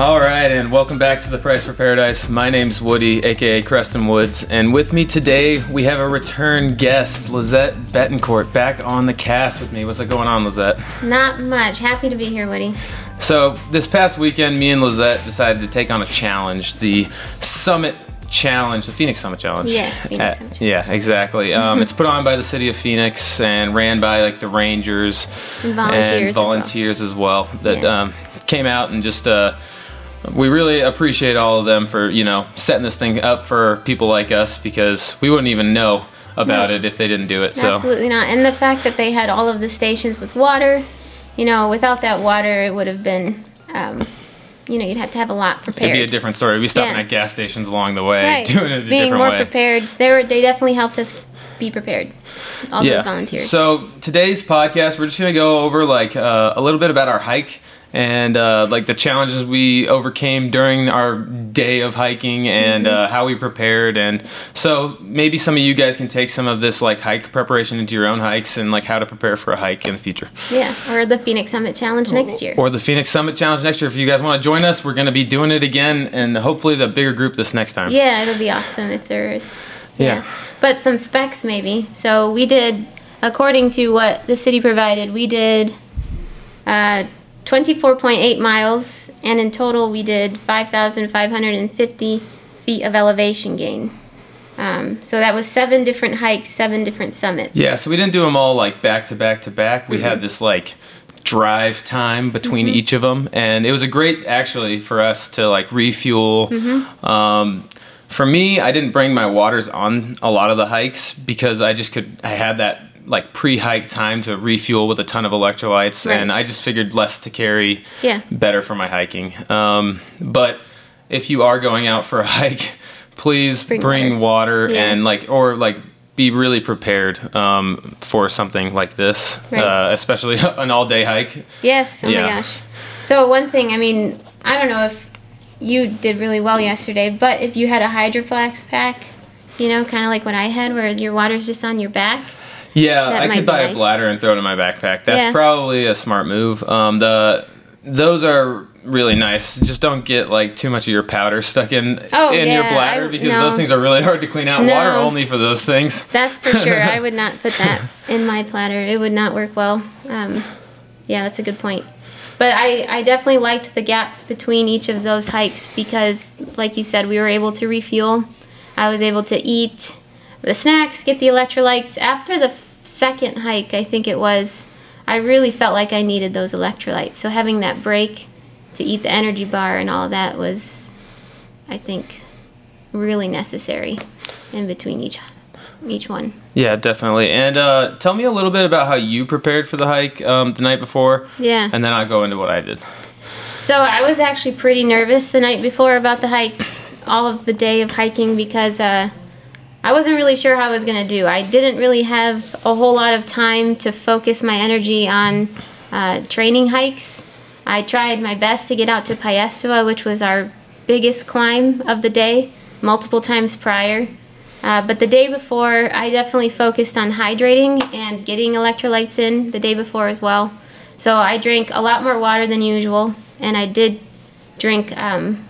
All right, and welcome back to the Price for Paradise. My name's Woody, aka Creston Woods, and with me today we have a return guest, Lizette Betancourt, back on the cast with me. What's going on, Lizette? Not much. Happy to be here, Woody. So this past weekend, me and Lizette decided to take on a challenge, the Summit Challenge, the Phoenix Summit Challenge. Yes, Phoenix Summit Challenge. Yeah, exactly. Um, it's put on by the city of Phoenix and ran by like the Rangers And volunteers and as well. as well, that Yeah. um, came out and just. Uh, we really appreciate all of them for you know setting this thing up for people like us because we wouldn't even know about No. it if they didn't do it. So Absolutely not. And the fact that they had all of the stations with water, you know, without that water, it would have been, um, you know, you'd have to have a lot prepared. it'd be a different story. We'd be stopping Yeah. at gas stations along the way, right. doing it a Being different more way. prepared. They were. They definitely helped us be prepared. All those volunteers. So today's podcast, we're just gonna go over like uh, a little bit about our hike and uh, like the challenges we overcame during our day of hiking and Mm-hmm. uh, how we prepared. And so maybe some of you guys can take some of this like hike preparation into your own hikes and like how to prepare for a hike in the future. yeah, or the Phoenix Summit Challenge next year. Or the Phoenix Summit Challenge next year. If you guys want to join us, we're gonna be doing it again and hopefully the bigger group this next time. Yeah, it'll be awesome if there is. Yeah. But some specs maybe. So we did, according to what the city provided, we did uh, 24.8 miles, and in total we did 5,550 feet of elevation gain. Um, so that was seven different hikes, seven different summits. Yeah, so we didn't do them all like back to back to back. We had this like drive time between each of them, and it was a great actually for us to like refuel. Um, for me, I didn't bring my waters on a lot of the hikes because I just could. I had that like pre-hike time to refuel with a ton of electrolytes, Right. and I just figured less to carry, Yeah. better for my hiking. Um, but if you are going out for a hike, please Bring bring, water, Yeah. and like or like be really prepared um, for something like this, Right. uh, especially an all-day hike. Yes. Oh Yeah. my gosh. So one thing, I mean, I don't know if you did really well yesterday, but if you had a Hydro Flask pack, you know, kind of like what I had, where your water's just on your back. Yeah, That I could buy a bladder and throw it in my backpack. That's Yeah. probably a smart move. Um, the those are really nice. Just don't get like too much of your powder stuck in Oh, in your yeah, bladder I- because no. those things are really hard to clean out. No. Water only for those things. That's for sure. I would not put that in my platter. It would not work well. Um, yeah, that's a good point. But I, I definitely liked the gaps between each of those hikes because, like you said, we were able to refuel. I was able to eat the snacks, get the electrolytes. After the f- second hike, I think it was, I really felt like I needed those electrolytes. So having that break to eat the energy bar and all of that was, I think, really necessary in between each each one. Yeah, definitely. And uh, tell me a little bit about how you prepared for the hike um, the night before, Yeah. and then I'll go into what I did. So I was actually pretty nervous the night before about the hike, all of the day of hiking because uh, I wasn't really sure how I was gonna do. I didn't really have a whole lot of time to focus my energy on uh, training hikes. I tried my best to get out to Piestewa, which was our biggest climb of the day, multiple times prior. Uh, but the day before, I definitely focused on hydrating and getting electrolytes in the day before as well. So I drank a lot more water than usual, and I did drink um,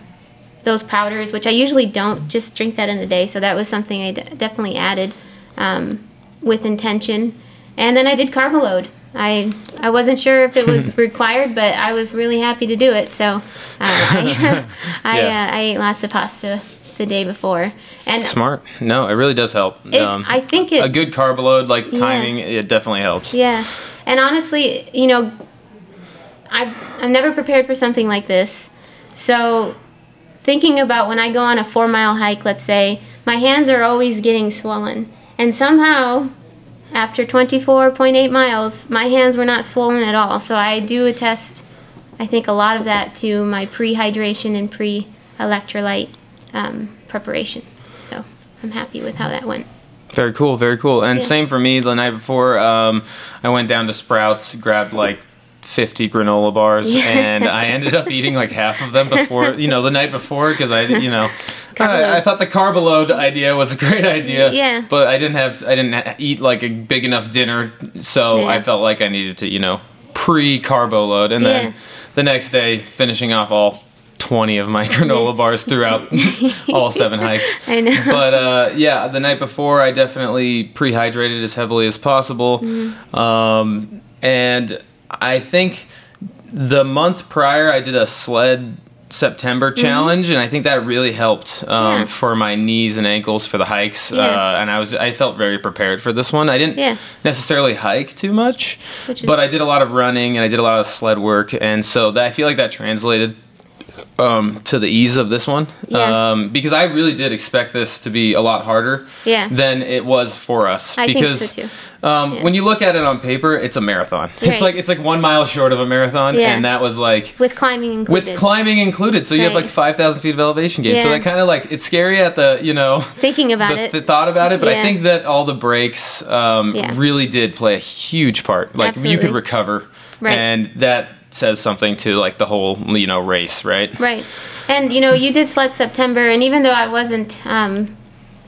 those powders, which I usually don't just drink that in a day. So that was something I d- definitely added um, with intention. And then I did carb load. I I wasn't sure if it was required, but I was really happy to do it. So uh, I I, Yeah. uh, I ate lots of pasta the day before, and Smart. No, it really does help. it, I think it a good carb load, like Yeah. timing, it definitely helps. Yeah, and honestly, you know, I've I've never prepared for something like this, so thinking about when I go on a four mile hike, let's say, my hands are always getting swollen, and somehow. After 24.8 miles, my hands were not swollen at all. So I do attest, I think, a lot of that to my pre hydration and pre electrolyte um, preparation. So I'm happy with how that went. Very cool, very cool. And Yeah. same for me. The night before, um, I went down to Sprouts, grabbed like 50 granola bars, Yeah. and I ended up eating like half of them before, you know, the night before, because I, you know, I, I thought the carb load idea was a great idea. Yeah. But I didn't have, I didn't ha- eat like a big enough dinner, so Yeah. I felt like I needed to, you know, pre carbo load, and then Yeah. the next day finishing off all 20 of my granola bars throughout all seven hikes. I know. But uh, yeah, the night before, I definitely prehydrated as heavily as possible. Mm-hmm. Um, and I think the month prior, I did a sled September challenge, and I think that really helped um, Mm-hmm. Yeah. for my knees and ankles for the hikes. Yeah. Uh, and I was I felt very prepared for this one. I didn't Yeah. necessarily hike too much, but I did a lot of running and I did a lot of sled work, and so that I feel like that translated um, to the ease of this one. Yeah. Um, because I really did expect this to be a lot harder Yeah. than it was for us. I think so too. Um, Yeah. when you look at it on paper, it's a marathon. It's like it's like one mile short of a marathon, Yeah. and that was like With climbing included. with climbing included. So you have like five thousand feet of elevation gain. So that kind of like it's scary at the you know Thinking about the, it. the thought about it, but I think that all the breaks um, really did play a huge part. Like you could recover, Right. and that says something to like the whole you know race, right? Right. And you know, you did Sled September, and even though I wasn't um,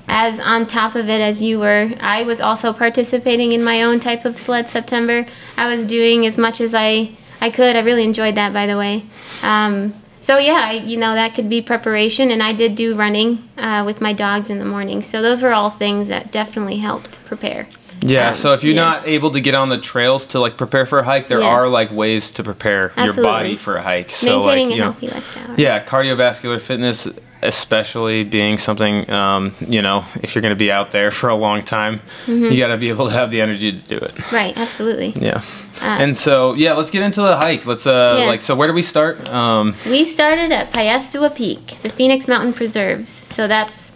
as on top of it as you were, I was also participating in my own type of Sled September. I was doing as much as I I could. I really enjoyed that, by the way. Um, so yeah, I, you know that could be preparation, and I did do running uh, with my dogs in the morning. So those were all things that definitely helped prepare. Yeah. Um, so if you're yeah. not able to get on the trails to like prepare for a hike, there Yeah. are like ways to prepare your body for a hike. So Maintaining like a you know, healthy lifestyle. Yeah, cardiovascular fitness, especially being something, um, you know, if you're going to be out there for a long time, Mm-hmm. you got to be able to have the energy to do it. Right. Absolutely. Yeah. and so, yeah, let's get into the hike. Let's, uh, Yeah. like, so where do we start? Um, We started at Piestewa Peak, the Phoenix Mountain Preserves. So that's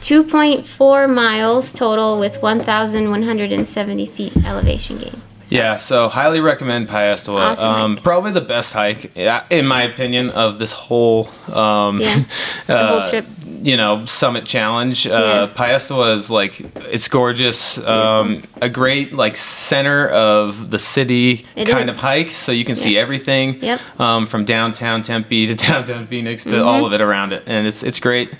2.4 miles total with 1,170 feet elevation gain. So, yeah, so highly recommend Piestewa. Awesome um, probably the best hike, in my opinion, of this whole, um, Yeah, the whole uh, trip. you know, summit challenge. Uh, Yeah. Piestewa is like it's gorgeous. Um, a great like center of the city It kind is. of hike, so you can see everything. Yep. Mm-hmm. Um, from downtown Tempe to downtown Phoenix to all of it around it, and it's it's great.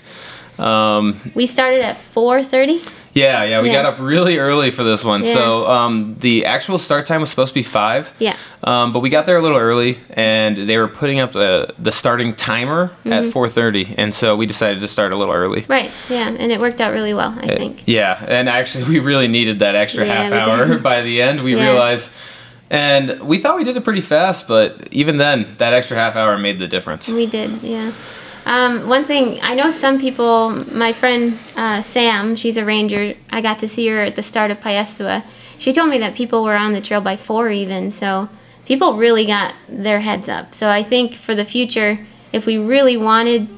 Um, We started at 4:30. yeah, yeah, we Yeah. got up really early for this one. Yeah. So um, the actual start time was supposed to be five. Yeah. Um, but we got there a little early, and they were putting up the the starting timer at Mm-hmm. 4:30, and so we decided to start a little early. Right. Yeah, and it worked out really well, I think. Yeah, and actually, we really needed that extra Yeah, half hour did. by the end. We realized, and we thought we did it pretty fast, but even then, that extra half hour made the difference. We did, yeah. Um, one thing I know, some people. My friend uh, Sam, she's a ranger. I got to see her at the start of Piestewa. She told me that people were on the trail by four, even. So people really got their heads up. So I think for the future, if we really wanted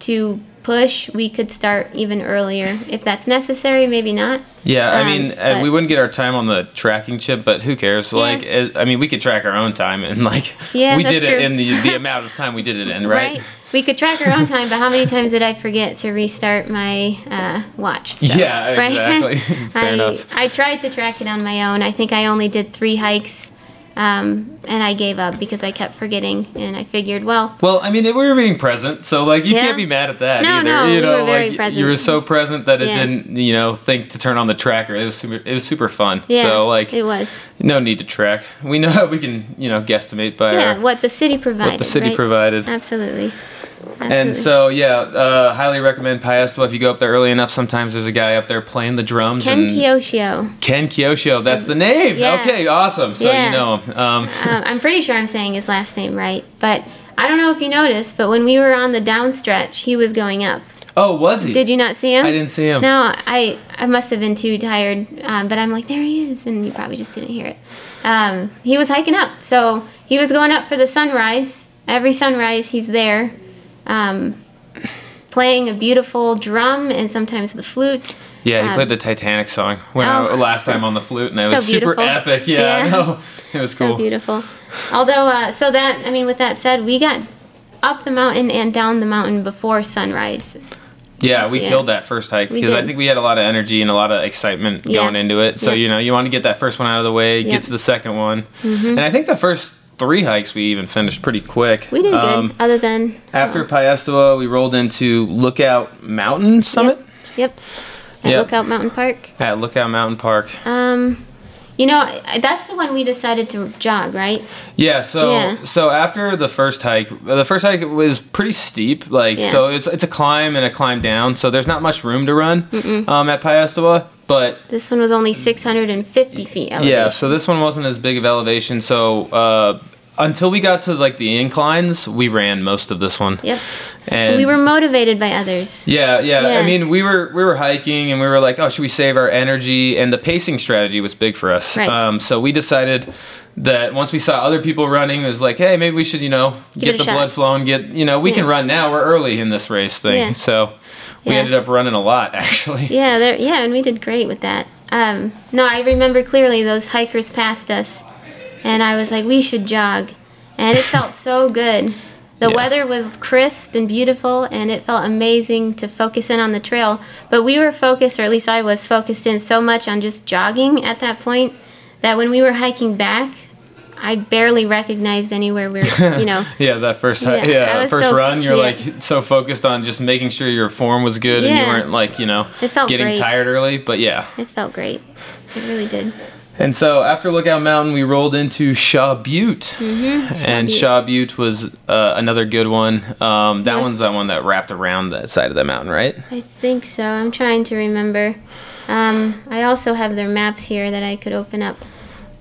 to push, we could start even earlier. If that's necessary, maybe not. Yeah, I Um, mean, uh, we wouldn't get our time on the tracking chip, but who cares? Like, uh, I mean, we could track our own time, and like, Yeah, we did it true. in the the amount of time we did it in, right? We could track our own time, but how many times did I forget to restart my uh, watch? So, Yeah, exactly. Fair I, enough. I tried to track it on my own. I think I only did three hikes, um, and I gave up because I kept forgetting. And I figured, well, Well, I mean, we were being present, so like you Yeah. can't be mad at that No, either. no, you we know, were very like present. you were so present that it Yeah. didn't, you know, think to turn on the tracker. It was super. It was super fun. yeah, so like, it was. no need to track. We know how we can, you know, guesstimate by Yeah, our, what the city provided. what the city right? provided. Absolutely. Absolutely. And so, yeah, uh, highly recommend Piestewa. If you go up there early enough, sometimes there's a guy up there playing the drums. Ken and Kyoshio. Ken Kyosho, that's the name. Yeah. Okay, awesome. So Yeah. you know him. Um, uh, I'm pretty sure I'm saying his last name right, but I don't know if you noticed, but when we were on the down stretch, he was going up. oh, was he? Did you not see him? I didn't see him. No, I I must have been too tired, um, but I'm like, there he is, and you probably just didn't hear it. Um, he was hiking up, so he was going up for the sunrise. Every sunrise, he's there, um, playing a beautiful drum and sometimes the flute. Yeah, he Um, played the Titanic song when I, oh. last time on the flute, and it So was super beautiful. epic. Yeah, I Yeah. know. It was So cool. beautiful. Although, uh, so that I mean, with that said, we got up the mountain and down the mountain before sunrise. Yeah, we Yeah. killed that first hike because I think we had a lot of energy and a lot of excitement Yeah. going into it. So you know, you want to get that first one out of the way. Mm-hmm. get to the second one, and I think the first three hikes we even finished pretty quick. We did Um, good. Other than After Piestewa, we rolled into Lookout Mountain Summit Yep. At Yep. Lookout Mountain Park. at Lookout Mountain Park. Um, You know, that's the one we decided to jog, right? Yeah, so Yeah. so after the first hike, the first hike was pretty steep. Like Yeah. so, it's it's a climb and a climb down. So there's not much room to run um, at Piestewa. But This one was only 650 feet elevation. yeah, so this one wasn't as big of elevation. So uh, until we got to like the inclines, we ran most of this one. Yep. And we were motivated by others. Yeah, yeah. I mean, we were we were hiking and we were like, oh, should we save our energy? And the pacing strategy was big for us. Right. Um, so we decided that once we saw other people running, it was like, hey, maybe we should, you know, Give get the shot. blood flowing. Get, you know, we can run now. We're early in this race thing. Yeah. So we Yeah. ended up running a lot actually. Yeah, there. Yeah, and we did great with that. Um, no, I remember clearly those hikers passed us, and I was like, we should jog, and it felt so good. The Yeah. weather was crisp and beautiful, and it felt amazing to focus in on the trail. But we were focused, or at least I was focused in so much on just jogging at that point that when we were hiking back, I barely recognized anywhere we were. You know. Yeah, that first Yeah, yeah, was first so- run, you're yeah. like so focused on just making sure your form was good and you weren't like, you know, It felt getting great. tired early. But yeah. It felt great. It really did. And so after Lookout Mountain, we rolled into Shaw Butte, Mm-hmm. and Butte. Shaw Butte was uh, another good one. Um, that Yeah. one's that one that wrapped around that side of the mountain, right? I think so. I'm trying to remember. Um, I also have their maps here that I could open up.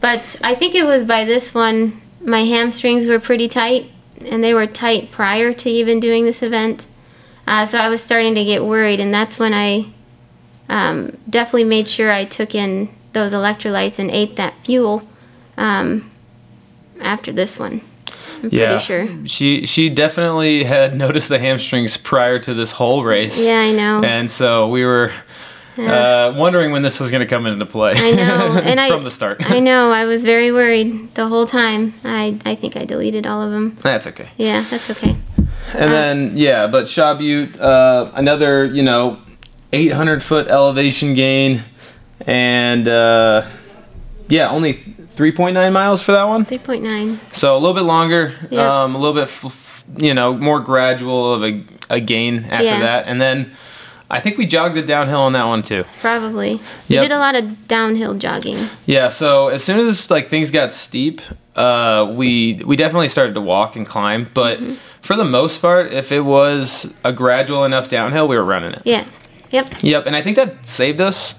But I think it was by this one, my hamstrings were pretty tight, and they were tight prior to even doing this event. Uh, so I was starting to get worried, and that's when I um, definitely made sure I took in those electrolytes and ate that fuel um, after this one. I'm pretty sure. She she definitely had noticed the hamstrings prior to this whole race. Yeah, I know. And so we were uh, wondering when this was going to come into play. I know, and I from the start. I know. I was very worried the whole time. I I think I deleted all of them. That's okay. Yeah, that's okay. And then yeah, but Shaw Butte, uh, another you know, 800 foot elevation gain, and uh, yeah, only 3.9 miles for that one. Three point nine. So a little bit longer, Yeah. um, a little bit f- f- you know more gradual of a, a gain after Yeah. that, and then I think we jogged it downhill on that one too. Probably. You Yep. did a lot of downhill jogging. Yeah, so as soon as like things got steep, uh, we we definitely started to walk and climb. But Mm-hmm. for the most part, if it was a gradual enough downhill, we were running it. Yeah. Yep. Yep, and I think that saved us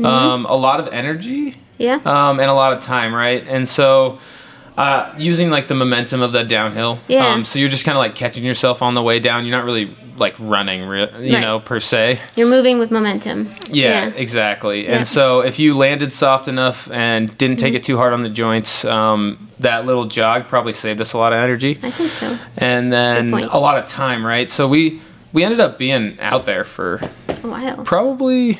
Mm-hmm. um, a lot of energy Yeah. um, and a lot of time, right? And so. Uh, using like the momentum of that downhill, Yeah. Um, so you're just kind of like catching yourself on the way down. You're not really like running, re- you Right. know, per se. You're moving with momentum. Yeah, exactly. Yeah. And so if you landed soft enough and didn't take Mm-hmm. it too hard on the joints, um, that little jog probably saved us a lot of energy I think so. and then point. a lot of time, right? So we we ended up being out there for A while. probably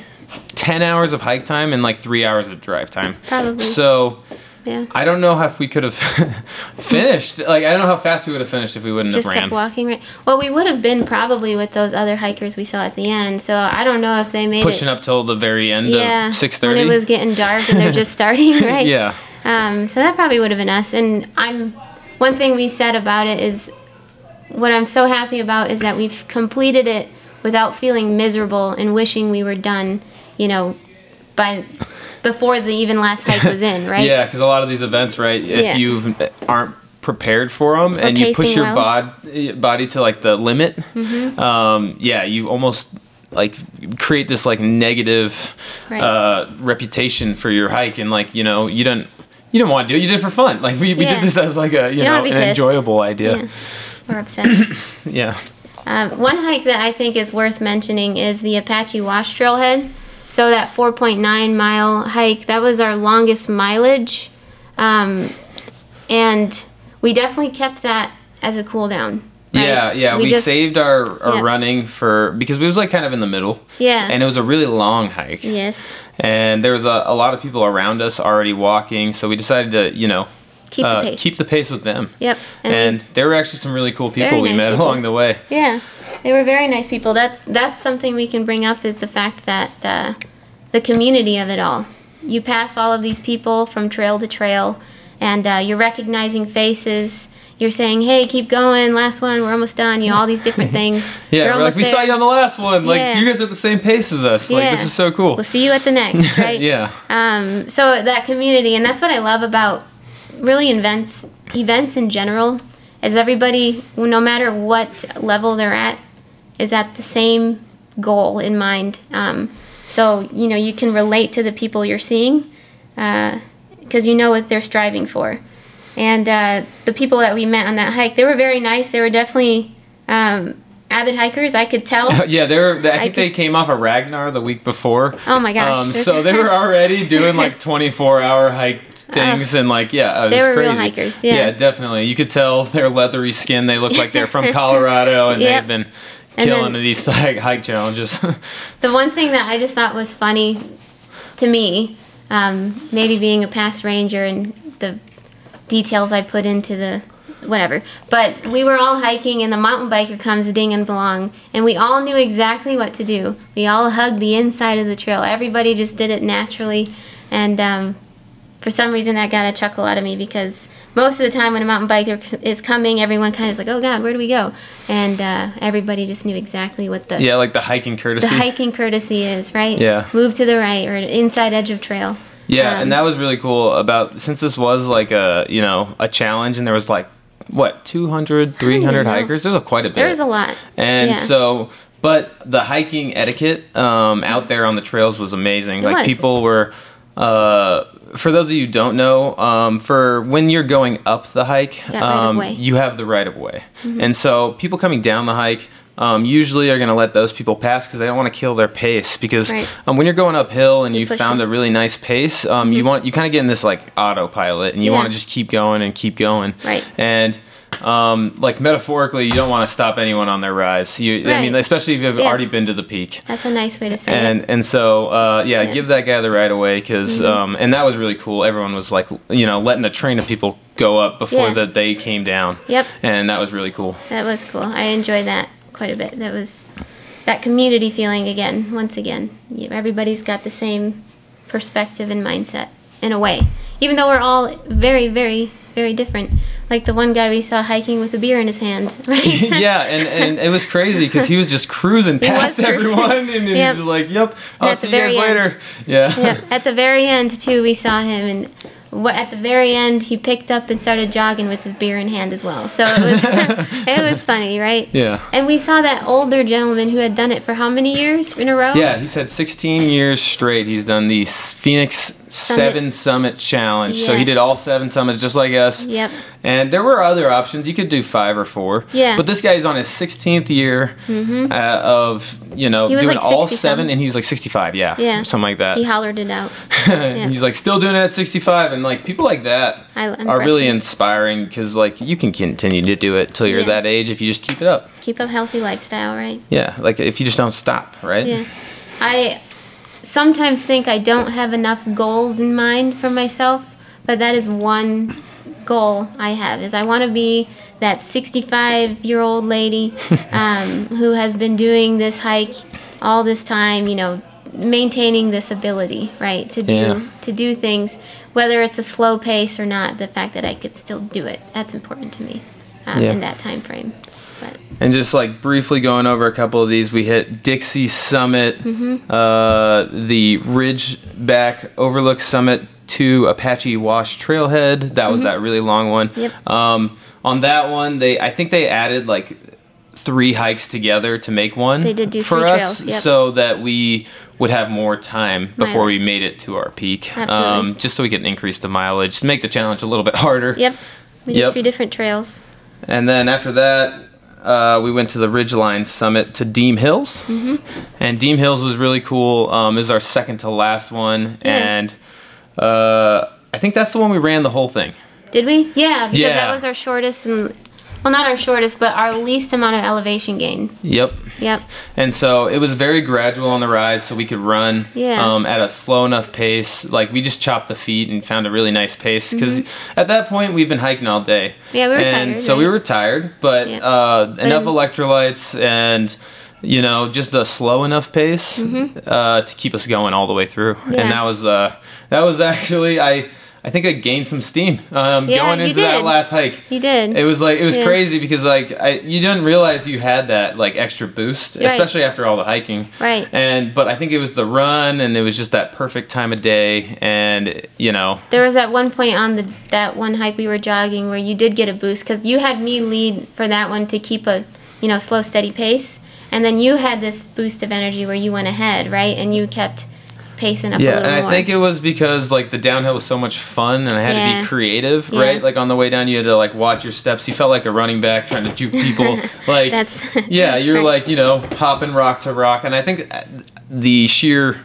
10 hours of hike time and like 3 hours of drive time. Probably. So Yeah. I don't know if we could have finished. Like I don't know how fast we would have finished if we wouldn't Just have ran. kept walking. Right. Well, we would have been probably with those other hikers we saw at the end. So I don't know if they made Pushing it. up till the very end yeah. of 6:30. When it was getting dark and they're just starting, right? yeah. Um, so that probably would have been us. And I'm one thing we said about it is what I'm so happy about is that we've completed it without feeling miserable and wishing we were done. You know, by before the even last hike was in, right? Yeah, because a lot of these events, right? If Yeah. you aren't prepared for them and you push your well. bod, body to like the limit, Mm-hmm. um, yeah, you almost like create this like negative Right. uh, reputation for your hike, and like you know you don't you don't want to do it. You did it for fun. Like we, we Yeah. did this as like a you, don't know an enjoyable idea. Yeah. Or upset. Yeah. Um, one hike that I think is worth mentioning is the Apache Wash Trailhead. So that 4.9 mile hike, that was our longest mileage, um, and we definitely kept that as a cool down. right? Yeah, yeah. We, just- saved our, our Yeah. running for because it was like kind of in the middle. Yeah. And it was a really long hike. Yes. And there was a, a lot of people around us already walking, so we decided to, you know, Keep uh, the pace. keep the pace with them. Yep. And, And, we- there were actually some really cool people we nice met people. along the way. yeah, they were very nice people. That's that's something we can bring up is the fact that uh, the community of it all. You pass all of these people from trail to trail, and uh, you're recognizing faces. You're saying, "Hey, keep going. Last one. We're almost done." You know all these different things. Yeah, like we saw you on the last one. Like Yeah. you guys are at the same pace as us. Like this is so cool. We'll see you at the next, right? yeah. Um, so that community, and that's what I love about really events, events in general, is everybody, no matter what level they're at, is at the same goal in mind. Um, so you know you can relate to the people you're seeing, because you know what they're striving for. And uh, the people that we met on that hike, they were very nice. They were definitely um, avid hikers. I could tell. Yeah, they were. I think could- they came off of Ragnar the week before. Oh my gosh. Um, so they were already doing like 24 hour hike things and like yeah, it They was were real crazy. hikers, yeah. definitely. You could tell their leathery skin. They look like they're from Colorado and Yep. they've been killing then- these hike, hike challenges. The one thing that I just thought was funny to me, um, maybe being a past ranger and the details I put into the whatever, but we were all hiking and the mountain biker comes ding and belong, and we all knew exactly what to do. We all hugged the inside of the trail. Everybody just did it naturally and um, for some reason that got a chuckle out of me because most of the time when a mountain biker is coming, everyone kind of is like, "Oh God, where do we go?" And uh, everybody just knew exactly what the yeah, like the hiking courtesy. the hiking courtesy is, right? Yeah. Move to the right or inside edge of trail. Yeah, Um, and that was really cool about since this was like a you know a challenge and there was like what 200 300 hikers there's a quite a bit There's a lot. and yeah. so but the hiking etiquette um, out there on the trails was amazing like was. people were uh, for those of you who don't know um, for when you're going up the hike right um. Mm-hmm. you have the right of way and so people coming down the hike um, usually are going to let those people pass because they don't want to kill their pace because Right. um, when you're going uphill and you found a really nice pace um, you want you kind of get in this like autopilot and you Mm-hmm. Yeah. want to just keep going and keep going Right. and um, like metaphorically you don't want to stop anyone on their rise you I mean especially if you've Yes. already been to the peak That's a nice way to say it. and and so uh, yeah, Yeah. Mm-hmm. give that guy the right away because um, and that was really cool. Everyone was like you know letting a train of people go up before Yeah. the day came down. Yep. and that was really cool. That was cool. I enjoyed that quite a bit. That was that community feeling again. Once again, everybody's got the same perspective and mindset in a way, even though we're all very, very, very different. Like the one guy we saw hiking with a beer in his hand, right? yeah, and, and it was crazy because he was just cruising past everyone, and he Yep. was just like, "Yep, I'll see you guys end. later." Yeah. yeah. At the very end, too, we saw him, and what at the very end, he picked up and started jogging with his beer in hand as well. So it was it was funny, right? Yeah. And we saw that older gentleman who had done it for how many years in a row? Yeah, he said 16 years straight he's done the S- Phoenix Seven Summit Challenge. So he did all seven summits just like us. Yep. And there were other options. You could do five or four. Yeah. But this guy's on his 16th year uh, of, you know, Mm-hmm. Doing like all seven, and he was like 65, yeah. Yeah. Something like that. He hollered it out. yeah. He's like still doing it at 65. And like people like that I- are really inspiring because like you can continue to do it till you're Yeah. that age if you just keep it up. Keep a healthy lifestyle, right? Yeah. Like if you just don't stop, right? Yeah. I sometimes think I don't have enough goals in mind for myself, but that is one goal I have is I want to be that 65 year old lady um, who has been doing this hike all this time, you know, maintaining this ability, right, to do Yeah. to do things, whether it's a slow pace or not. The fact that I could still do it that's important to me um, Yeah. in that time frame. But And just like briefly going over a couple of these, we hit Dixie Summit, Mm-hmm. uh, the Ridgeback Overlook Summit to Apache Wash Trailhead. That was that really long one. Mm-hmm. Yep. Um, on that one, they I think they added like three hikes together to make one. They did do for three us, trails, yep. so that we would have more time before we made it to our peak. Absolutely. Um, just so we could increase the mileage, to make the challenge a little bit harder. yep, we did Yep. three different trails. And then after that, uh, we went to the Ridgeline Summit to Deem Hills. Mm-hmm. And Deem Hills was really cool. Um, it was our second to last one. Yeah. And uh, I think that's the one we ran the whole thing. Did we? Yeah, because Yeah. that was our shortest and well, not our shortest, but our least amount of elevation gain. Yep. Yep. And so it was very gradual on the rise, so we could run Yeah. um, at a slow enough pace. Like we just chopped the feet and found a really nice pace because at that point we've been hiking all day. Mm-hmm. Yeah, we were and tired, And so we were tired, but Yeah. uh, enough in- electrolytes and you know just a slow enough pace uh, to keep us going all the way through. Mm-hmm. Yeah. And that was uh, that was actually I. I think I gained some steam um, Yeah, going into that last hike. You did. It was like it was Yeah. crazy because like I you didn't realize you had that like extra boost, Right. especially after all the hiking. Right. And but I think it was the run and it was just that perfect time of day and you know There was at one point on the that one hike we were jogging where you did get a boost because you had me lead for that one to keep a you know slow steady pace, and then you had this boost of energy where you went ahead right and you kept pacing up a yeah, little and more. I think it was because like the downhill was so much fun, and I had to be creative, Yeah. right? Like on the way down, you had to like watch your steps. You felt like a running back trying to juke people. like yeah, you're like you know hopping rock to rock, and I think the sheer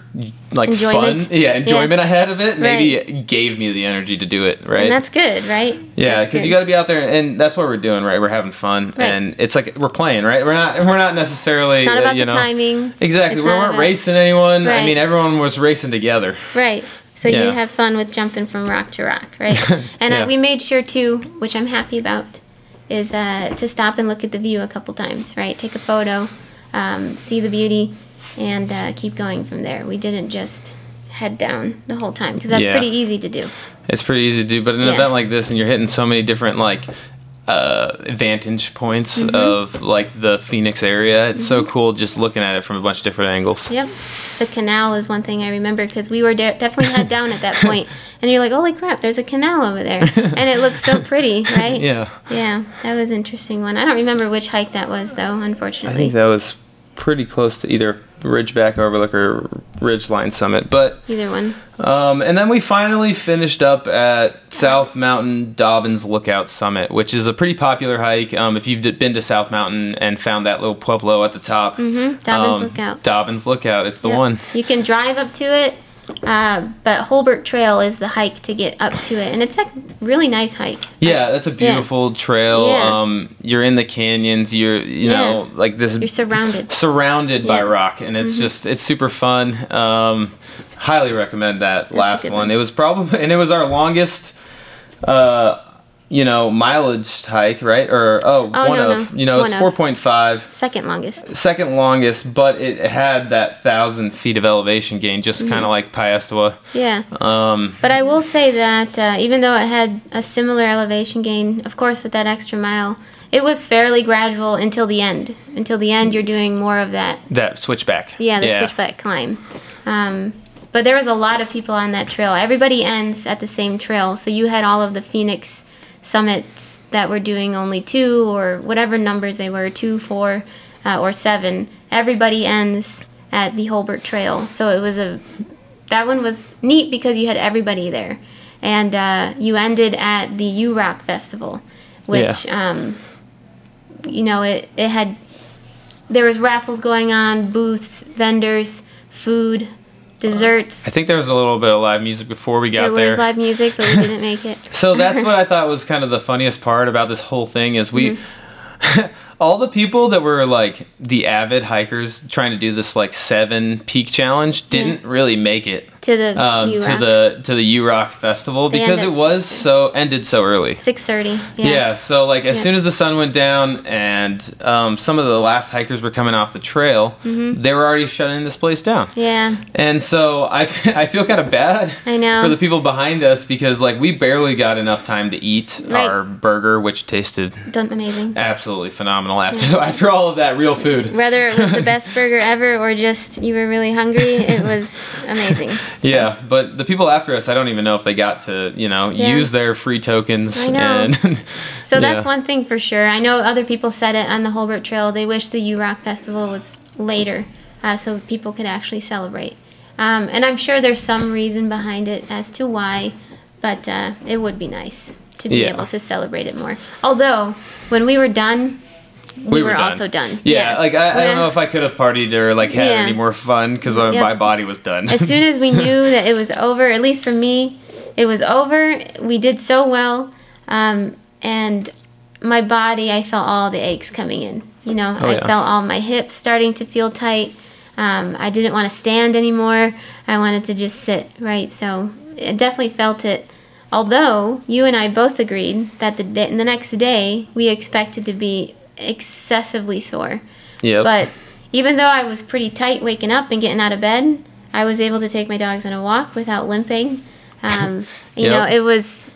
like Enjoyment. fun, yeah, enjoyment I had of it maybe Right. gave me the energy to do it, right? and that's good, right? Yeah, because you got to be out there, and that's what we're doing, right? We're having fun, Right. and it's like we're playing, right? We're not, we're not necessarily, It's not uh, about you the know, timing. exactly. It's We weren't about- racing anyone. I mean, everyone was racing together. Right. So Yeah. you have fun with jumping from rock to rock, right? And Yeah. uh, we made sure too, which I'm happy about, is uh, to stop and look at the view a couple times, right? Take a photo, um, see the beauty, and uh, keep going from there. We didn't just head down the whole time because that's Yeah. pretty easy to do. It's pretty easy to do, but in an Yeah. event like this, and you're hitting so many different like uh, vantage points Mm-hmm. of like the Phoenix area, it's so cool just looking at it from a bunch of different angles. Yep. The canal is one thing I remember because we were de- definitely head down at that point, and you're like, "Holy crap! There's a canal over there," and it looks so pretty, right? Yeah, Yeah, that was an interesting one. I don't remember which hike that was though, unfortunately. I think that was pretty close to either Ridgeback Overlook or Ridgeline Summit, but Either one. Um, and then we finally finished up at South Mountain Dobbins Lookout Summit, which is a pretty popular hike. Um, if you've been to South Mountain and found that little pueblo at the top, Mm-hmm. Dobbins um, Lookout. Dobbins Lookout, it's the Yep. one. You can drive up to it, uh, but Holbert Trail is the hike to get up to it, and it's a really nice hike. Yeah, that's a beautiful trail. Yeah. Um, you're in the canyons. You're, you Yeah. know, like this You're surrounded. surrounded by Yeah. Mm-hmm. rock, and it's just it's super fun. Um, highly recommend that a last one. one. It was probably and it was our longest, uh, you know, mileage hike, right? Or oh, Oh, one no, of no. you know, One it's four point five. Second longest. Second longest, but it had that thousand feet of elevation gain, just Mm-hmm. kind of like Piestewa. Yeah. Um, But I will say that uh, even though it had a similar elevation gain, of course, with that extra mile, it was fairly gradual until the end. Until the end, you're doing more of that that switchback. Yeah, the switchback climb. Um, but there was a lot of people on that trail. Everybody ends at the same trail. So you had all of the Phoenix summits that were doing only two or whatever numbers they were two, four, uh, or seven. Everybody ends at the Holbert Trail. So it was a that one was neat because you had everybody there, and uh, you ended at the U Rock Festival, which um, you know it it had there was raffles going on, booths, vendors, food, desserts. I think there was a little bit of live music before we got there there. was live music, but we didn't make it. So that's what I thought was kind of the funniest part about this whole thing is we Mm-hmm. all the people that were like the avid hikers trying to do this like seven peak challenge didn't really make it To the um, to the to the U Rock festival They because it was so ended so early. Six thirty. Yeah. Yeah. so like as Yeah. soon as the sun went down and um, some of the last hikers were coming off the trail, Mm-hmm. they were already shutting this place down. Yeah. And so I, I feel kind of bad I know. for the people behind us because like we barely got enough time to eat Right. our burger, which tasted Done amazing. absolutely phenomenal after after all of that real food. Whether it was the best burger ever or just you were really hungry, it was amazing. Yeah, but the people after us, I don't even know if they got to you know Yeah. use their free tokens. I know. And So Yeah. that's one thing for sure. I know other people said it on the Holbert Trail. They wish the U Rock Festival was later, uh, so people could actually celebrate. Um, and I'm sure there's some reason behind it as to why, but uh, it would be nice to be Yeah. able to celebrate it more. Although when we were done, we, were, also done. Yeah, like I, I don't know if I could have partied or like had Yeah. any more fun because my, Yep. my body was done. as soon as we knew that it was over, at least for me, it was over. We did so well, um, and my body, I felt all the aches coming in. You know, Oh, I yeah. felt all my hips starting to feel tight. Um, I didn't want to stand anymore. I wanted to just sit. Right, so I definitely felt it. Although you and I both agreed that the day, the next day we expected to be excessively sore. Yeah. But even though I was pretty tight waking up and getting out of bed, I was able to take my dogs on a walk without limping. Um, you Yep. know, it was.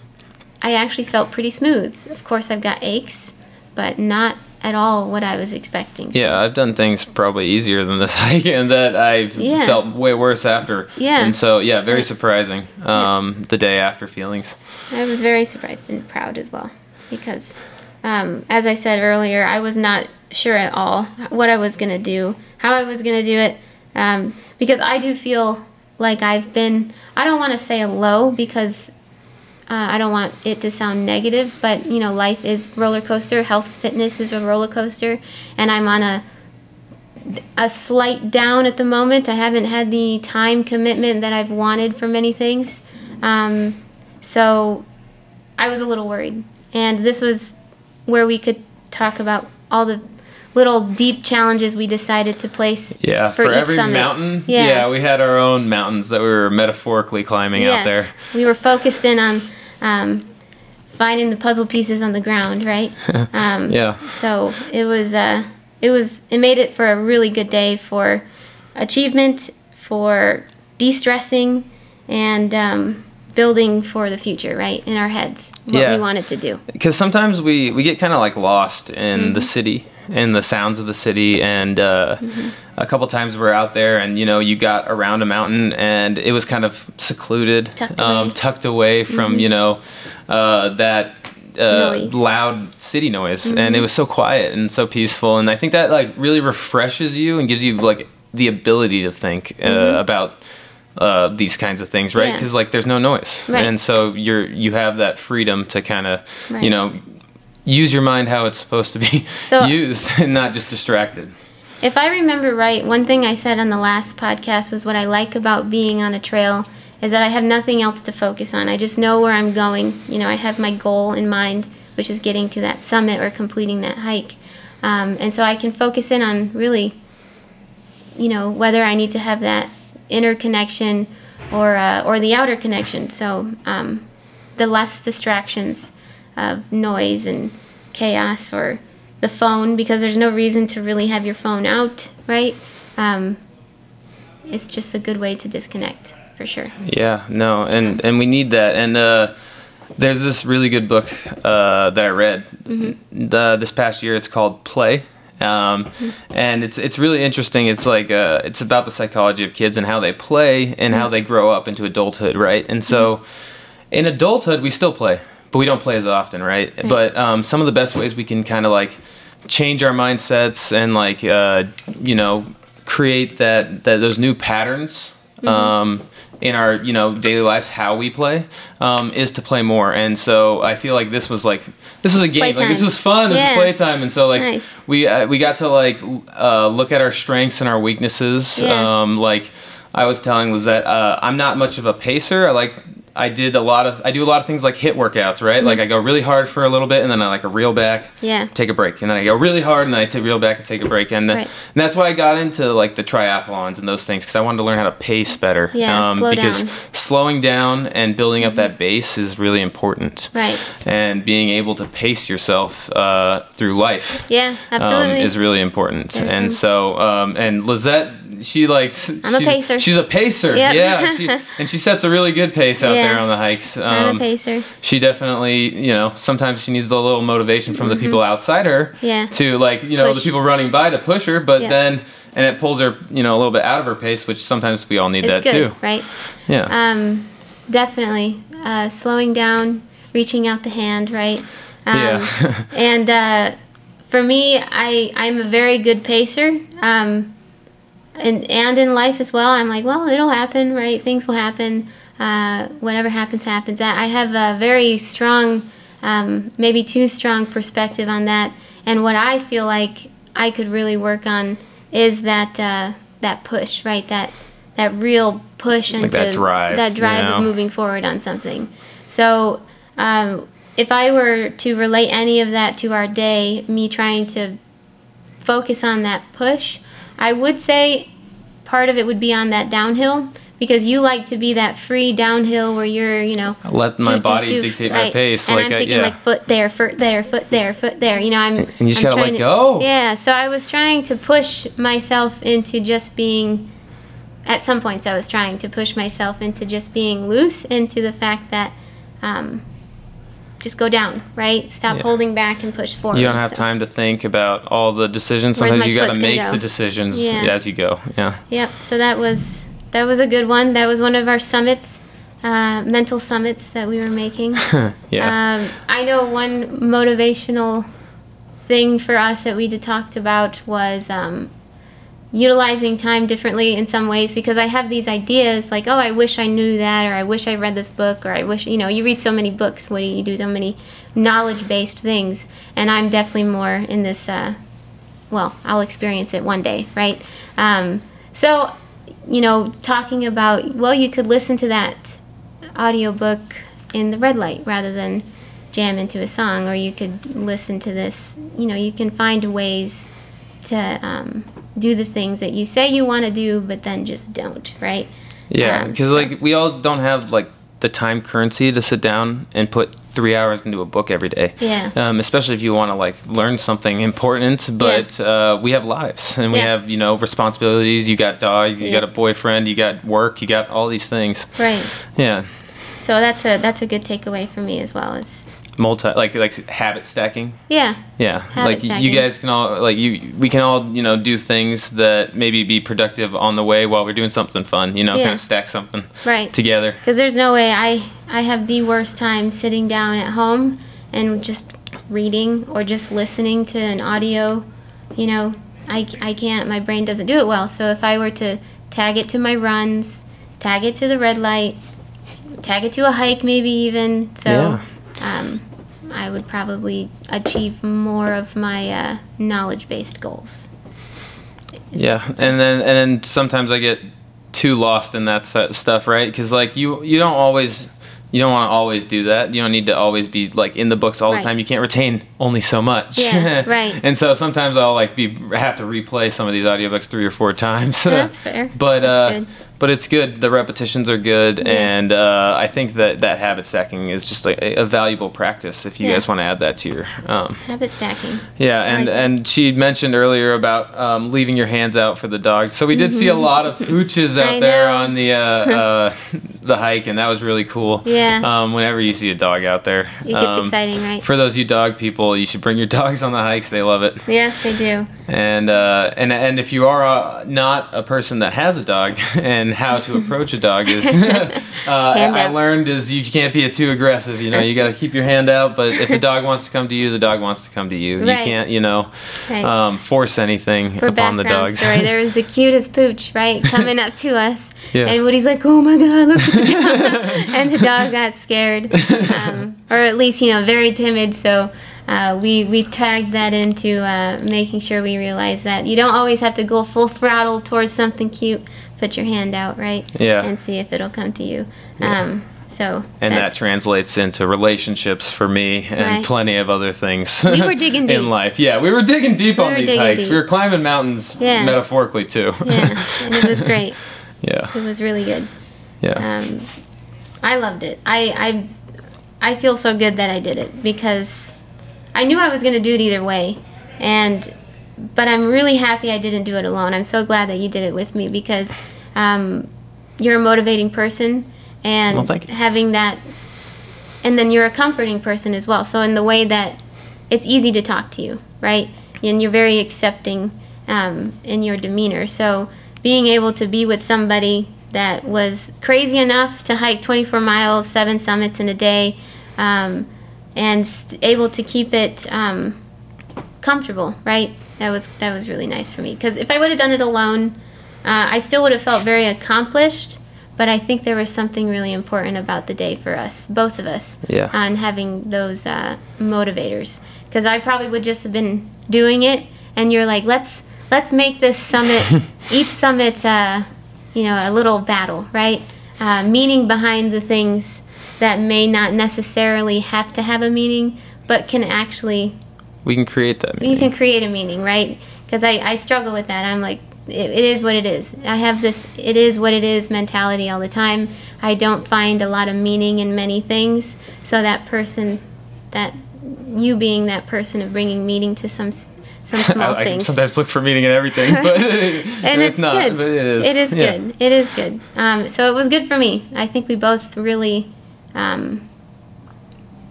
I actually felt pretty smooth. Of course, I've got aches, but not at all what I was expecting. So, Yeah, I've done things probably easier than this hike, and that I've Yeah. felt way worse after. Yeah. And so, yeah, very surprising. Um, the day after feelings. I was very surprised and proud as well because, um, as I said earlier, I was not sure at all what I was going to do, how I was going to do it, um, because I do feel like I've been, I don't want to say a low because uh, I don't want it to sound negative, but you know, life is roller coaster, health fitness is a roller coaster, and I'm on a a slight down at the moment. I haven't had the time commitment that I've wanted for many things. Um, so I was a little worried. And this was where we could talk about all the little deep challenges we decided to place Yeah, for, for, every summit. mountain. Yeah. we had our own mountains that we were metaphorically climbing out there. We were focused in on um, finding the puzzle pieces on the ground, right? Um, Yeah. So it was, uh, it was, it made it for a really good day for achievement, for de-stressing, and um, building for the future, right? In our heads, what Yeah. we wanted to do. because sometimes we we get kind of like lost in Mm-hmm. the city in the sounds of the city and uh, Mm-hmm. a couple times we're out there and you know you got around a mountain and it was kind of secluded Tucked um, away. Mm-hmm. tucked away from you know uh, that uh, loud city noise and Mm-hmm. it was so quiet and so peaceful and i think that like really refreshes you and gives you like the ability to think uh, about uh, these kinds of things, right? Mm-hmm. Yeah. Because like there's no noise, Right. and so you're you have that freedom to kind of Right. you know use your mind how it's supposed to be So- used and not just distracted. If I remember right, one thing I said on the last podcast was what I like about being on a trail is that I have nothing else to focus on. I just know where I'm going. You know, I have my goal in mind, which is getting to that summit or completing that hike. Um, and so I can focus in on really, you know, whether I need to have that inner connection or, uh, or the outer connection. So um, the less distractions of noise and chaos or the phone because there's no reason to really have your phone out, right? Um, it's just a good way to disconnect for sure. Yeah, no, and and we need that. And uh, there's this really good book uh, that I read the, this past year. It's called Play. Um, and it's it's really interesting. It's like uh, it's about the psychology of kids and how they play and how they grow up into adulthood, right? And so, in adulthood, we still play, but we don't play as often, right? But um, some of the best ways we can kind of like change our mindsets and like uh, you know create that that those new patterns um, in our you know daily lives how we play um, is to play more and so I feel like this was like this was a game like this Playtime. was fun this Yeah. is playtime and so like Nice. we uh, we got to like uh, look at our strengths and our weaknesses Yeah. um, like I was telling Lizette uh, I'm not much of a pacer I like I did a lot of I do a lot of things like HIIT workouts right like I go really hard for a little bit and then I like a reel back Mm-hmm. Yeah. take a break and then I go really hard and then I take reel back and take a break and, Right. and that's why I got into like the triathlons and those things because I wanted to learn how to pace better Yeah, slow because down. Mm-hmm. slowing down and building up that base is really important Right. and being able to pace yourself uh, through life Yeah, um, absolutely. is really important and so um, and Lizette she likes I'm a she's, pacer. she's a pacer Yep. yeah she, and she sets a really good pace out Yeah. there on the hikes I'm um, a pacer. she definitely, you know, sometimes she needs a little motivation from the people outside her Mm-hmm. Yeah. to like, you know, Push. the people running by to push her, but Yeah. then and it pulls her, you know, a little bit out of her pace, which sometimes we all need It's that good, too. right? Yeah. Um, definitely. Uh, slowing down, reaching out the hand, right? Um, Yeah. and uh, for me, I, I'm a very good pacer. Um, and, and in life as well, I'm like, well, it'll happen, right? Things will happen. Uh, whatever happens, happens. I have a very strong, um, maybe too strong perspective on that. And what I feel like I could really work on is that uh, that push, right? That that real push into that drive, that drive you know? of moving forward on something. So um, if I were to relate any of that to our day, me trying to focus on that push, I would say part of it would be on that downhill because you like to be that free downhill where you're, you know, Let my doof, body doof, dictate my pace. And like, I'm I, thinking yeah. like foot there, foot there, foot there, foot there. You know, I'm. And you just I'm gotta let to- go. Yeah, so I was trying to push myself into just being at some points I was trying to push myself into just being loose into the fact that um, just go down, right? Stop Yeah. holding back and push forward. You don't have So- time to think about all the decisions. Sometimes you got to make go? the decisions Yeah. as you go. Yeah. Yep. So that was that was a good one. That was one of our summits, uh, mental summits that we were making. Yeah. Um, I know one motivational thing for us that we did talked about was um, utilizing time differently in some ways because I have these ideas like, oh, I wish I knew that, or I wish I read this book, or I wish, you know, you read so many books, Woody, you do so many knowledge based things, and I'm definitely more in this, uh, well, I'll experience it one day, right? Um, so, you know, talking about, well, you could listen to that audiobook in the red light rather than jam into a song or you could listen to this you know you can find ways to um, do the things that you say you want to do but then just don't right Yeah, Um, because like we all don't have like the time currency to sit down and put three hours into a book every day. Yeah. Um, especially if you want to like learn something important, but uh, we have lives and we Yeah. have you know responsibilities. You got dogs, you Yeah. got a boyfriend, you got work, you got all these things. right Yeah, so that's a that's a good takeaway for me as well is multi like like habit stacking. yeah Yeah, Habit like y- you guys can all like you we can all you know do things that maybe be productive on the way while we're doing something fun. You know, Yeah. kind of stack something right together. because there's no way I I have the worst time sitting down at home and just reading or just listening to an audio. You know, I I can't. My brain doesn't do it well. So if I were to tag it to my runs, tag it to the red light, tag it to a hike, maybe even so. Um, I would probably achieve more of my uh, knowledge-based goals. Yeah, and then and then sometimes I get too lost in that stu- stuff, right? Because like you you don't always you don't want to always do that. You don't need to always be like in the books all Right. the time. You can't retain only so much. Yeah, right. and so sometimes I'll like be have to replay some of these audiobooks three or four times. That's fair. But That's uh, good. But it's good. The repetitions are good, and uh, I think that that habit stacking is just like a, a valuable practice. If you Yeah. guys want to add that to your um, Habit stacking. yeah, and like and she mentioned earlier about um, leaving your hands out for the dogs. So we did see a lot of pooches out Mm-hmm. There on the uh, uh, the hike, and that was really cool. Yeah. Um, whenever you see a dog out there, It gets Um, exciting, right? For those you dog people, you should bring your dogs on the hikes. They love it. yes, they do. And uh, and and if you are uh, not a person that has a dog, and how to approach a dog is, uh, I learned is you can't be too aggressive. You know, you got to keep your hand out. But if the dog wants to come to you, the dog wants to come to you. You can't, you know, Right. um, force anything For upon the dogs. story, there was the cutest pooch, right, coming up to us, Yeah. and Woody's like, "Oh my God, look at the dog!" and the dog got scared, um, or at least you know very timid. So uh, we we tagged that into uh, making sure we realize that you don't always have to go full throttle towards something cute. Put your hand out, right? Yeah. And see if it'll come to you. Um, so and that translates into relationships for me and Right. plenty of other things. We were digging deep. in life. Yeah, we were digging deep We on these hikes. deep. We were climbing mountains Yeah. metaphorically too. yeah, and it was great. yeah. It was really good. Yeah. um, I loved it. I, I I feel so good that I did it because I knew I was going to do it either way, and but I'm really happy I didn't do it alone. I'm so glad that you did it with me because um, you're a motivating person, and Well, having that, and then you're a comforting person as well. So in the way that it's easy to talk to you, right? And you're very accepting um, in your demeanor. So being able to be with somebody that was crazy enough to hike 24 miles, seven summits in a day, um, and st- able to keep it um, comfortable, right? That was that was really nice for me. Because if I would have done it alone, uh, I still would have felt very accomplished. But I think there was something really important about the day for us, both of us, Yeah. on having those uh, motivators. Because I probably would just have been doing it, and you're like, let's let's make this summit, each summit, uh, you know, a little battle, right? Uh, meaning behind the things that may not necessarily have to have a meaning, but can actually we can create that. you can create a meaning, right? Because I, I struggle with that. I'm like, it, it is what it is. I have this it is what it is mentality all the time. I don't find a lot of meaning in many things. So that person, that you being that person of bringing meaning to some some small I, I sometimes look for meaning in everything, but and it's, it's, not. good. But it is. It is Yeah. good. It is good. Um, so it was good for me. I think we both really um,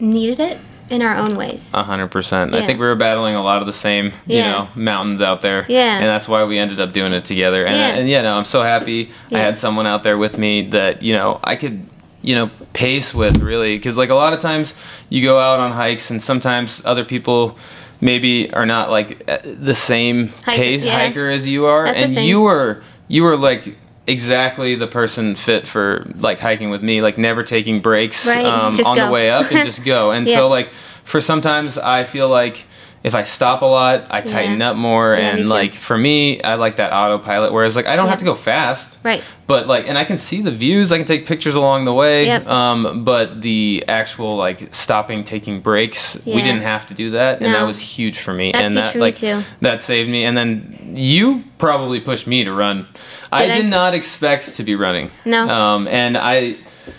needed it in our own ways. A hundred percent. I think we were battling a lot of the same, you Yeah. know, mountains out there. Yeah. And that's why we ended up doing it together. And Yeah. and yeah, no, I'm so happy I had someone out there with me that you know I could you know pace with really because like a lot of times you go out on hikes and sometimes other people maybe are not like uh, the same Hiker, pace yeah. hiker as you are That's and you were you were like exactly the person fit for like hiking with me like never taking breaks Right, um, on the way up and just go and Yeah. so like for sometimes I feel like if I stop a lot, I tighten Yeah. up more, Yeah, and like for me, I like that autopilot. Whereas like I don't Yeah. have to go fast, Right. but like, and I can see the views, I can take pictures along the way. Yep. Um, but the actual like stopping, taking breaks, we didn't have to do that, and that was huge for me. That's and that like too. that saved me. And then you probably pushed me to run. I Did I? did not expect to be running. No. Um, and I.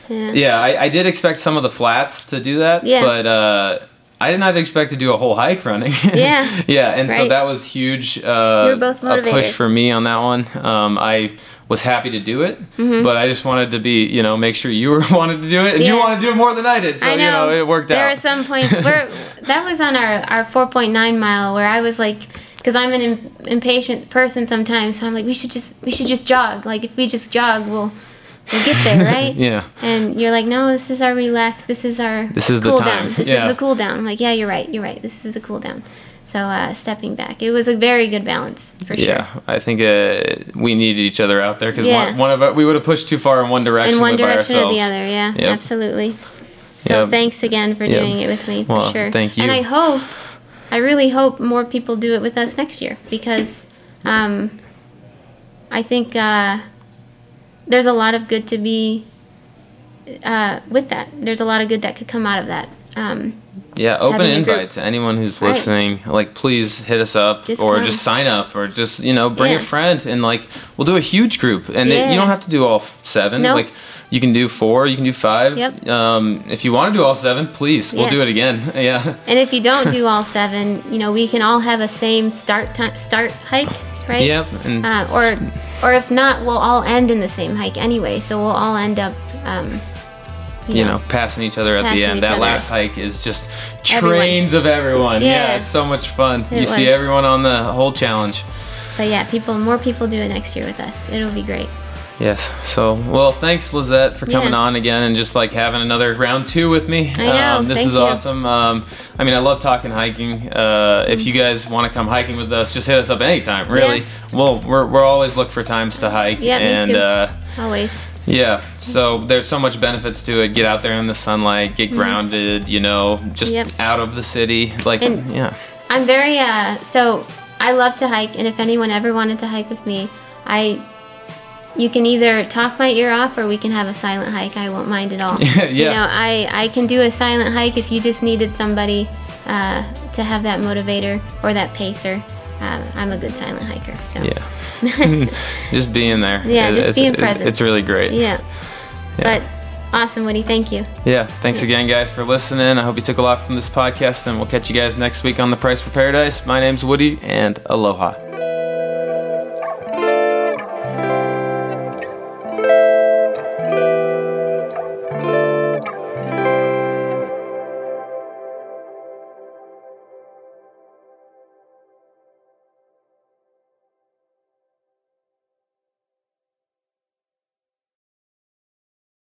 Yeah. Yeah, I, I did expect some of the flats to do that, Yeah. but uh, I did not expect to do a whole hike running. Yeah. yeah, and so that was huge. Uh, were both a push for me on that one. Um, I was happy to do it, Mm-hmm. but I just wanted to be, you know, make sure you were wanted to do it, and you wanted to do it more than I did. So I know. you know, it worked there out. There are some points where that was on our our 4.9 mile where I was like, because I'm an Im- impatient person sometimes, so I'm like, we should just we should just jog. Like if we just jog, we'll we'll get there, right? yeah. And you're like, no, this is our relax. This is our This is the cool time. down. This Yeah. is the cool down. I'm like, yeah, you're right. You're right. This is the cool down. So uh, stepping back, it was a very good balance for Yeah. I think uh, we needed each other out there because Yeah. one, one of us, we would have pushed too far in one direction, In one direction or the other, yeah, Yep. absolutely. So Yep. thanks again for Yep. doing it with me, for Well, sure. thank you. And I hope, I really hope more people do it with us next year because um, I think uh, there's a lot of good to be uh, with that. There's a lot of good that could come out of that. Um, Yeah, open invite to anyone who's Right. listening. Like, please hit us up Just or come. just sign up or just, you know, bring Yeah. a friend and like, we'll do a huge group. And it, you don't have to do all seven. Nope. Like, you can do four, you can do five. Yep. Um, if you want to do all seven, please, we'll do it again. yeah. and if you don't do all seven, you know, we can all have a same start time, start hike, right? Yep. And Uh, or, or if not, we'll all end in the same hike anyway. So we'll all end up, um, you know, passing each other at the end. That other. last hike is just Everyone. trains of everyone. Yeah. Yeah. it's so much fun. It you see everyone on the whole challenge. But yeah, people, more people do it next year with us. It'll be great. Yes. So, well, thanks, Lizette, for coming Yeah. on again and just like having another round two with me. I know, Um, this thank is you. awesome. Um, I mean, I love talking hiking. Uh, if you guys want to come hiking with us, just hit us up anytime. Really. Yeah. Well, we're we're always look for times to hike. Yeah, me and too. Uh, Always. yeah, so there's so much benefits to it. Get out there in the sunlight, get grounded. You know, just Mm-hmm. Yep. out of the city. Like, And- yeah. I'm very uh so I love to hike and if anyone ever wanted to hike with me, I you can either talk my ear off or we can have a silent hike. I won't mind at all. Yeah. You know, I I can do a silent hike if you just needed somebody uh, to have that motivator or that pacer. Um, I'm a good silent hiker. So Yeah. just being there. Yeah, It- just it's, being it- present. It's really great. yeah. But awesome, Woody. Thank you. Yeah, thanks again, guys, for listening. I hope you took a lot from this podcast, and we'll catch you guys next week on The Price for Paradise. My name's Woody, and aloha.